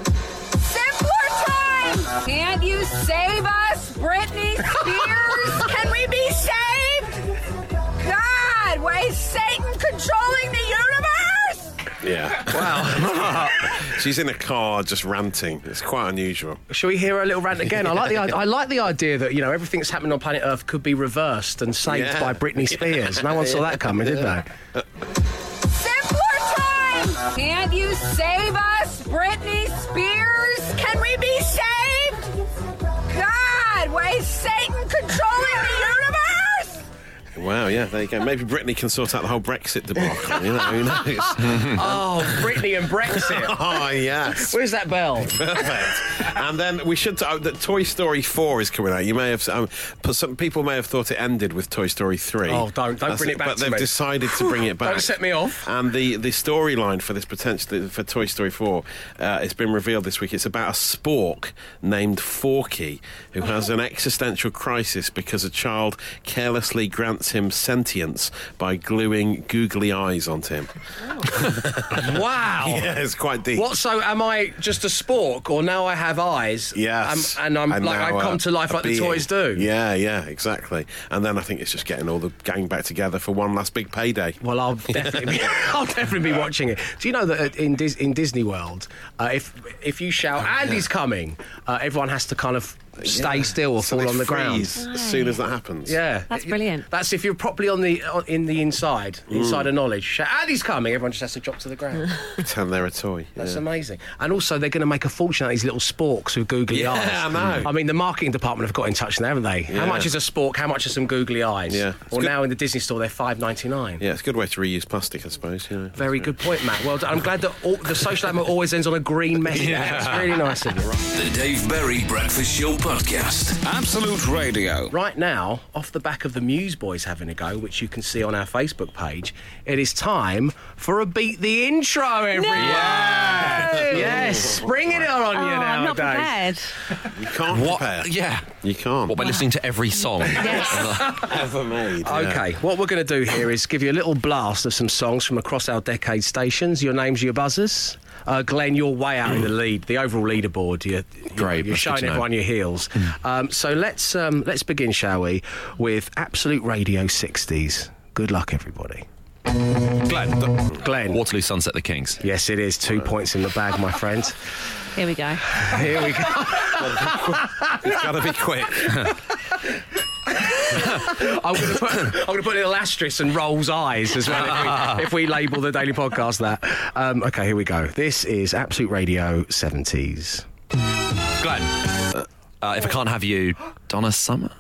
Simpler time! Can't you save us, Britney Spears? Can we be saved? God, why is Satan controlling the universe? Yeah. Wow. She's in a car just ranting. It's quite unusual. Shall we hear her little rant again? I like the I like the idea that you know everything that's happening on planet Earth could be reversed and saved Yeah. by Britney Spears. No one saw that coming, did they? Simpler time! Can't you save us, Britney Spears? Can we be saved? God, why is Satan controlling the universe? Wow, yeah, there you go. Maybe Britney can sort out the whole Brexit debacle. You know, who knows? Oh, Britney and Brexit. oh, yes. Where's that bell? Perfect. And then we should. Uh, the Toy Story Four is coming out. You may have. Um, some people may have thought it ended with Toy Story Three. Oh, don't- don't bring it back But they've me. decided to bring it back. Don't set me off. And the the storyline for this potential for Toy Story Four uh, has been revealed this week. It's about a spork named Forky who has an existential crisis because a child carelessly grants him sentience by gluing googly eyes onto him. Wow. Yeah, it's quite deep. What? So am I just a spork, or now I have eyes? Yes, Um, and I'm like I come uh, to life a like the toys do. Yeah, yeah, exactly. And then I think it's just getting all the gang back together for one last big payday. Well, I'll definitely, be, I'll definitely be watching it. Do you know that in Dis- in Disney World, uh, if if you shout "Andy's coming," uh, everyone has to kind of stay Yeah. still or So fall on the ground. freeze As soon as that happens. Yeah, That's brilliant. That's if you're properly on the on, in the inside, Mm. inside of knowledge. Shout, Andy's coming. Everyone just has to drop to the ground. Pretend they're a toy. That's yeah. amazing. And also, they're going to make a fortune out of these little sporks with googly Yeah, eyes. Yeah, I know. I mean, the marketing department have got in touch now, haven't they? How much is a spork? How much are some googly eyes? Yeah. It's Well, good- now in the Disney store, they're five ninety nine. Yeah, it's a good way to reuse plastic, I suppose. Yeah. Very good point, Matt. Well. I'm glad that all, the social element always ends on a green message. Yeah. It's really nice of you. The Dave Berry Breakfast Show Podcast. Absolute Radio. Right now, off the back of the Muse Boys having a go, which you can see on our Facebook page, it is time for a beat the intro, everyone. Yeah, yes, bringing it on Oh, you I'm not nowadays. prepared. You can't What? prepare. Yeah. You can't. What by listening to every song? ever made. yeah. Okay, what we're going to do here is give you a little blast of some songs from across our decade stations. Your names, your buzzers. Uh, Glenn, you're way out in the lead, the overall leaderboard. You're, you're, Great, You're showing to know. everyone your heels. Um, so let's um, let's begin, shall we, with Absolute Radio 60s. Good luck, everybody. Glenn. Glenn. Waterloo Sunset the Kinks. Yes, it is. Two points in the bag, my friend. Here we go. Here we go. It's got to be quick. I'm going to put I'm going to put a little asterisk and rolls eyes as well if we, if we label the daily podcast that. Um, okay, here we go. This is Absolute Radio 70s. Glenn. Uh, if I can't have you, Donna Summer.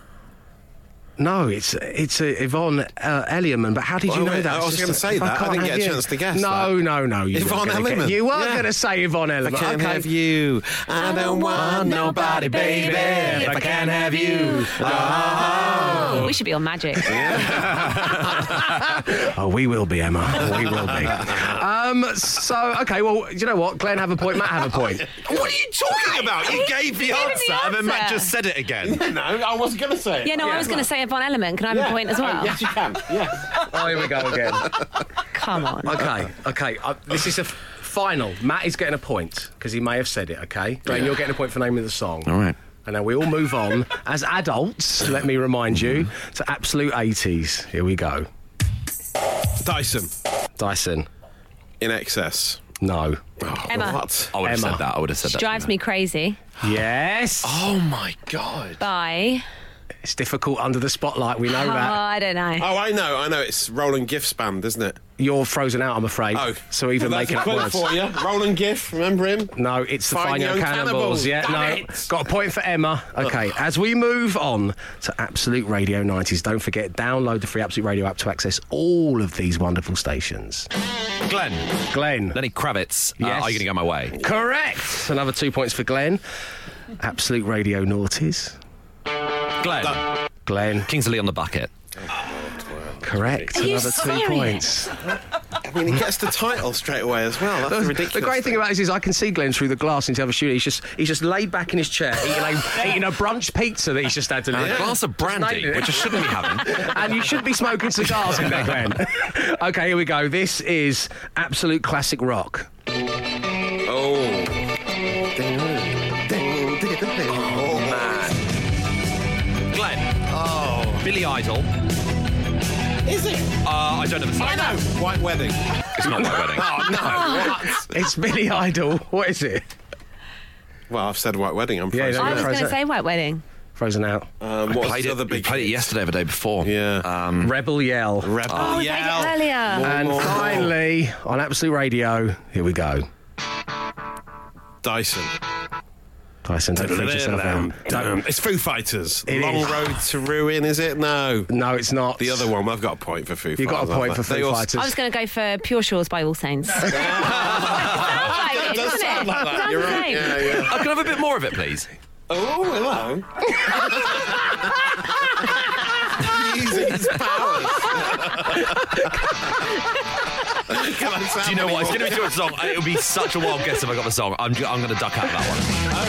No, it's it's uh, Yvonne uh, Elliman. But how did you know wait, that? I was gonna say that. I can't didn't have get a you- chance to guess No, that. no, no. You Yvonne weren't gonna get- You were Yeah. going to say Yvonne Elliman. I can't okay. have you. I don't want nobody, baby. If I can't have you. Oh. We should be on magic. Oh, we will be, Emma. We will be. Um, so, okay, well, you know what? Glenn have a point, Matt have a point. What are you talking about? You gave the gave him the answer, and then Matt just said it again. no, I wasn't going to say it. Yeah, no, I was going to say Yvonne Elliman. Can I have a point as well? yes, you can. Yes. Oh, here we go again. Come on. Okay, okay. Uh, this is a f- final. Matt is getting a point because he may have said it, okay? Glenn, you're getting a point for naming the song. All right. And now we all move on as adults, let me remind you, to absolute 80s. Here we go. Dyson. Dyson. INXS. No. Emma. What? I would have Emma. said that. I would have said that. Drives me crazy Yes. Oh my god. by. It's difficult under the spotlight, we know that. Oh, that. I don't know. Oh, I know, I know. It's Roland Gifts band, isn't it? You're frozen out, I'm afraid. Oh, So even well, that's making up clue words. for you. Roland Gift, remember him? No, it's the Fine Fine, Young Young Cannibals. Cannibals. Yeah, Damn no. it. Got a point for Emma. Okay, as we move on to Absolute Radio 90s, don't forget, download the free Absolute Radio app to access all of these wonderful stations. Glenn. Glenn. Lenny Kravitz. Uh, Yes. are you going to go my way? Correct. Another two points for Glenn. Absolute Radio Naughties. Glenn. Glenn. Kings of Leon the bucket. Correct. Are you Another two points. I mean, he gets the title straight away as well. That's the The, ridiculous. the great thing about this is I can see Glenn through the glass into the other studio. He's just he's just laid back in his chair eating a, eating a brunch pizza that he's just had to And a glass of brandy, which I shouldn't be having. and you should be smoking cigars in there, Glenn. okay, here we go. This is absolute classic rock. Billy Idol. Is it? Uh, I don't know the song. I know. White Wedding. It's not White Wedding. Oh no! What? It's Billy Idol. What is it? Well, I've said white wedding. I'm Yeah, frozen. I was going to say White Wedding. Frozen out. Um, We what's played the it, other we big played it yesterday or the day before. Yeah. Um, Rebel Yell. Rebel Oh, we played Yell. it earlier. and more, more. finally, on Absolute Radio, here we go. Dyson. Dyson, don't freak yourself out. Damn. It's Foo Fighters. It Long is. Road to Ruin, is it? No. No, it's not. The other one, I've got a point for Foo Fighters. You've got a point for haven't I? They Foo also- Fighters. I was going to go for Pure Shores by All Saints. Sounds like it, does doesn't sound it? like that. Sounds You're right. Yeah, yeah. Oh, I can have a bit more of it, please. Oh, hello. Using his powers. Can I sound Do you know what? It's going to be too much song. It would be such a wild guess if I got the song. I'm, ju- I'm going to duck out of that one. Oh,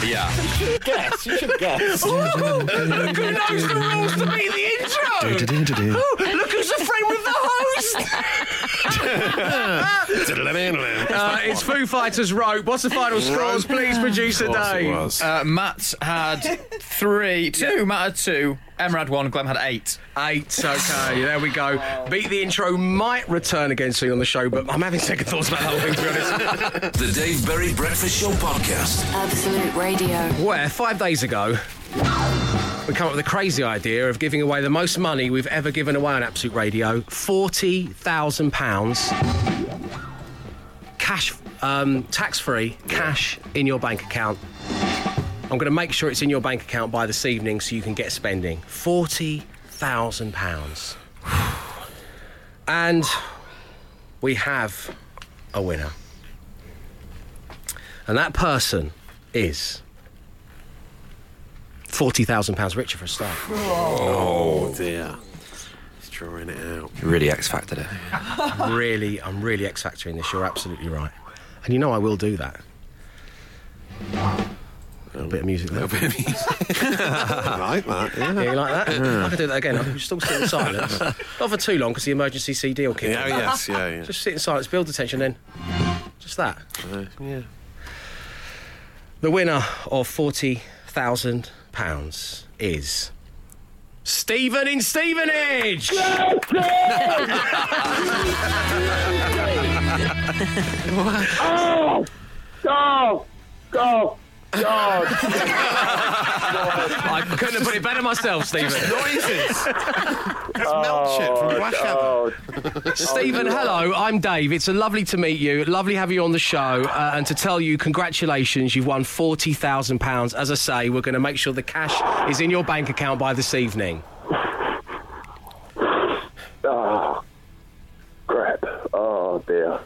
really? Yeah. You should guess. You should guess. Who knows the rules to be the intro? Who? Look who's a friend with the host. uh, it's Foo Fighters Rope. What's the final scores, please, producer Of course it Dave? Uh, Matt had three, two. Matt had two. Emma had one. Glenn had eight. Eight. Okay, there we go. Beat the intro might return again soon on the show, but I'm having second thoughts about that thing, to be honest. The Dave Berry Breakfast Show podcast. Absolute Radio. Where five days ago, we come up with the crazy idea of giving away the most money we've ever given away on Absolute Radio £40,000 cash, um, tax free, cash in your bank account. I'm going to make sure it's in your bank account by this evening so you can get spending. £40,000. And we have a winner. And that person is £40,000 richer for a start. Oh, oh, dear. He's drawing it out. You really X factored it. really, I'm really X factoring this. You're absolutely right. And you know I will do that. A little bit of music there. I like that. Yeah. Yeah, you like that? I can do that again. I can still sit in silence. Not for too long because the emergency CD will kick Yeah, in. yes, yeah, yeah. Just sit in silence, build the tension, then just that. Uh, yeah. The winner of forty thousand pounds is Stephen in Stevenage. Oh! Go! Go! God! I couldn't have put it better myself, Stephen. Noises. That's Melchett from Blackadder. Stephen, hello. I'm Dave. It's a lovely to meet you. Lovely to have you on the show, uh, and to tell you congratulations. You've won forty thousand pounds. As I say, we're going to make sure the cash is in your bank account by this evening. Oh, crap. Oh, dear.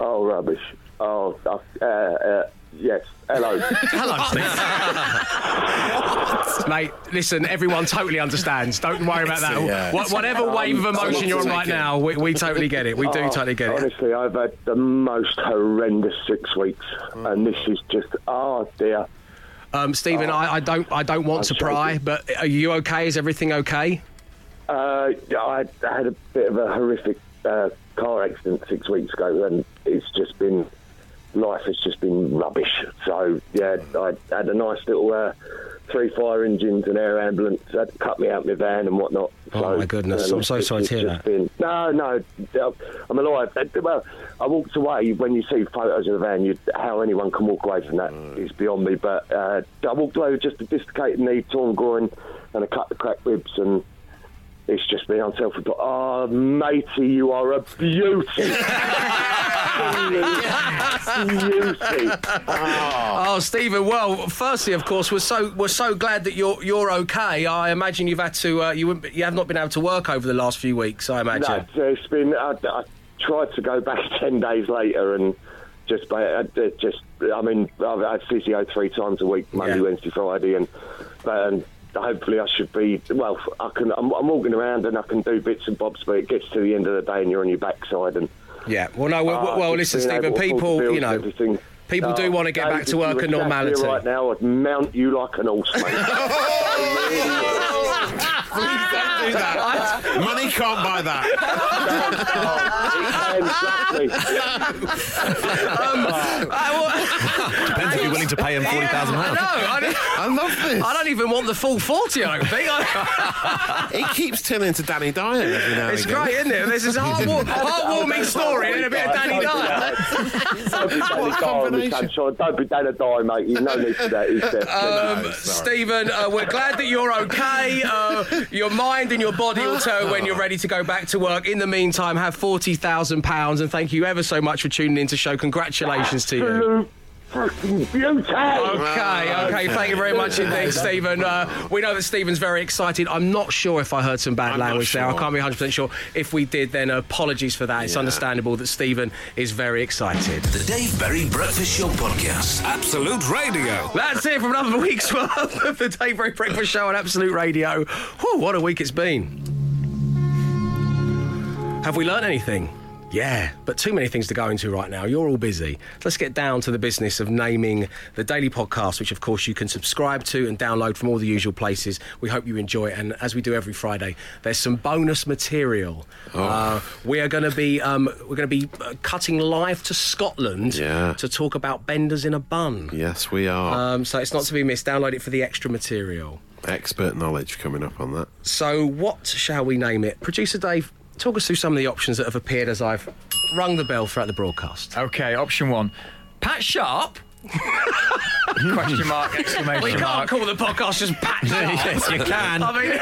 Oh, rubbish. Oh, uh, uh, uh, yes. Hello. Hello, Steve. Mate, listen, everyone totally understands. Don't worry about that. Yeah. Wha- Whatever wave of emotion you're on right now, we, we totally get it. We do Oh, totally get it. Honestly, I've had the most horrendous six weeks, and this is just, oh, dear. Um, Stephen, I, I don't, I don't want to I'm pry, shaking. but are you okay? Is everything okay? Uh, I had a bit of a horrific uh, car accident six weeks ago, and it's just been life has just been rubbish. So yeah, I had a nice little uh, three fire engines and air ambulance that cut me out of my van and whatnot. Oh, my goodness. and I'm so it's- sorry to hear that. Been, no, no, I'm alive. Well, I walked away when you see photos of the van. You, how anyone can walk away from that is beyond me. But uh, I walked away with just a dislocated knee, torn groin, and a cut of cracked ribs and. It's just been unselfish. But, oh, matey, you are a beauty. beauty. Oh, Stephen. Well, firstly, of course, we're so we're so glad that you're you're okay. I imagine you've had to uh, you wouldn't you have not been able to work over the last few weeks. I imagine. No, it's been. I, I tried to go back ten days later and just, I, I- just. I mean, I've had physio three times a week, Monday, Yeah. Wednesday, Friday, and and hopefully I should be. Well, I can. I'm, I'm walking around and I can do bits and bobs, but it gets to the end of the day and you're on your backside and. Yeah. Well, no. Well, Ah, well listen, Stephen. able to afford People, you know, everything. people do Oh, want to get Dave, back to work and normality. Right now, I'd mount you like an horse, mate. I really would. Please don't do that. Money can't buy that. Depends if you're willing to pay him forty thousand I know. pounds. I, don't- I love this. I don't even want the full 40, I don't think. I- He keeps turning into Danny Dyer every now and it's again. great, isn't it? There's this heartwar- heartwarming story and a bit of Danny Dyer. Don't be Danny Dyer on the sunshine. Don't be Danny Dyer, mate. You've no need for that. Um, Stephen, uh, we're glad that you're okay. Uh, your mind and your body will tell when you're ready to go back to work. In the meantime, have £40,000 and thank you ever so much for tuning in to show. Congratulations to you. Fucking beauty. Okay, okay, thank you very much indeed, Stephen. Uh, we know that Stephen's very excited. I'm not sure if I heard some bad I'm not language there. I can't be 100% sure. If we did, then apologies for that. It's Yeah. understandable that Stephen is very excited. The Dave Berry Breakfast Show Podcast. Absolute Radio. That's it from another week's worth of the Dave Berry Breakfast Show on Absolute Radio. Whew, what a week it's been. Have we learned anything? Yeah, but too many things to go into right now. You're all busy. Let's get down to the business of naming the daily podcast, which of course you can subscribe to and download from all the usual places. We hope you enjoy it. And as we do every Friday, there's some bonus material. Uh, we are going to be um, we're going to be uh, cutting live to Scotland Yeah. to talk about benders in a bun. Yes, we are. Um, so it's not to be missed. Download it for the extra material. Expert knowledge coming up on that. So, what shall we name it? Producer Dave, talk us through some of the options that have appeared as I've rung the bell throughout the broadcast. Okay, option one. Pat Sharp? Question mark, exclamation We can't mark. call the podcast just Pat Sharp. Yes, you can. I mean,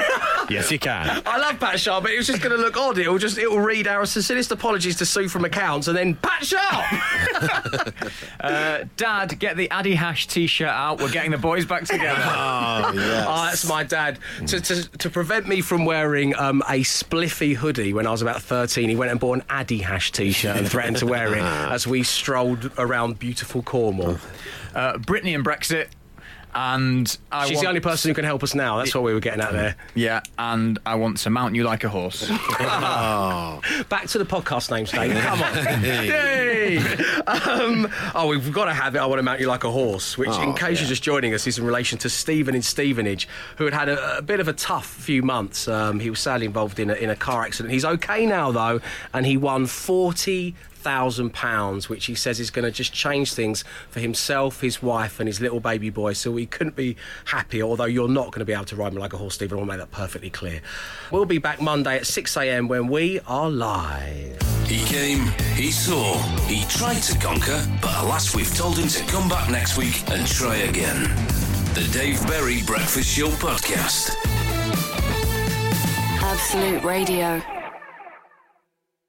Yes, you can. I love Pat Sharp, but it was just going to look odd. It'll just it'll read our sincerest apologies to Sue from accounts, and then Pat Sharp. Uh, Dad, get the Addy Hash t-shirt out. We're getting the boys back together. Oh, yes. Oh, that's my dad. To, to, to prevent me from wearing um, a spliffy hoodie when I was about 13, he went and bought an Addy Hash t shirt and threatened to wear it as we strolled around beautiful Cornwall. Uh, Britney and Brexit. And I She's want, the only person who can help us now. That's what we were getting at there. Yeah, and I want to mount you like a horse. Back to the podcast names, Dave. Come on. Yay! Um, oh, we've got to have it. I want to mount you like a horse, which, in Oh, case you're just joining us, is in relation to Stephen in Stevenage, who had had a, a bit of a tough few months. Um, he was sadly involved in a, in a car accident. He's okay now, though, and he won 40 thousand pounds, which he says is going to just change things for himself, his wife, and his little baby boy. So we couldn't be happier. Although you're not going to be able to ride me like a horse, Stephen. I want to make that perfectly clear. We'll be back Monday at six a.m. when we are live. He came, he saw, he tried to conquer, but alas, we've told him to come back next week and try again. The Dave Berry Breakfast Show Podcast. Absolute Radio.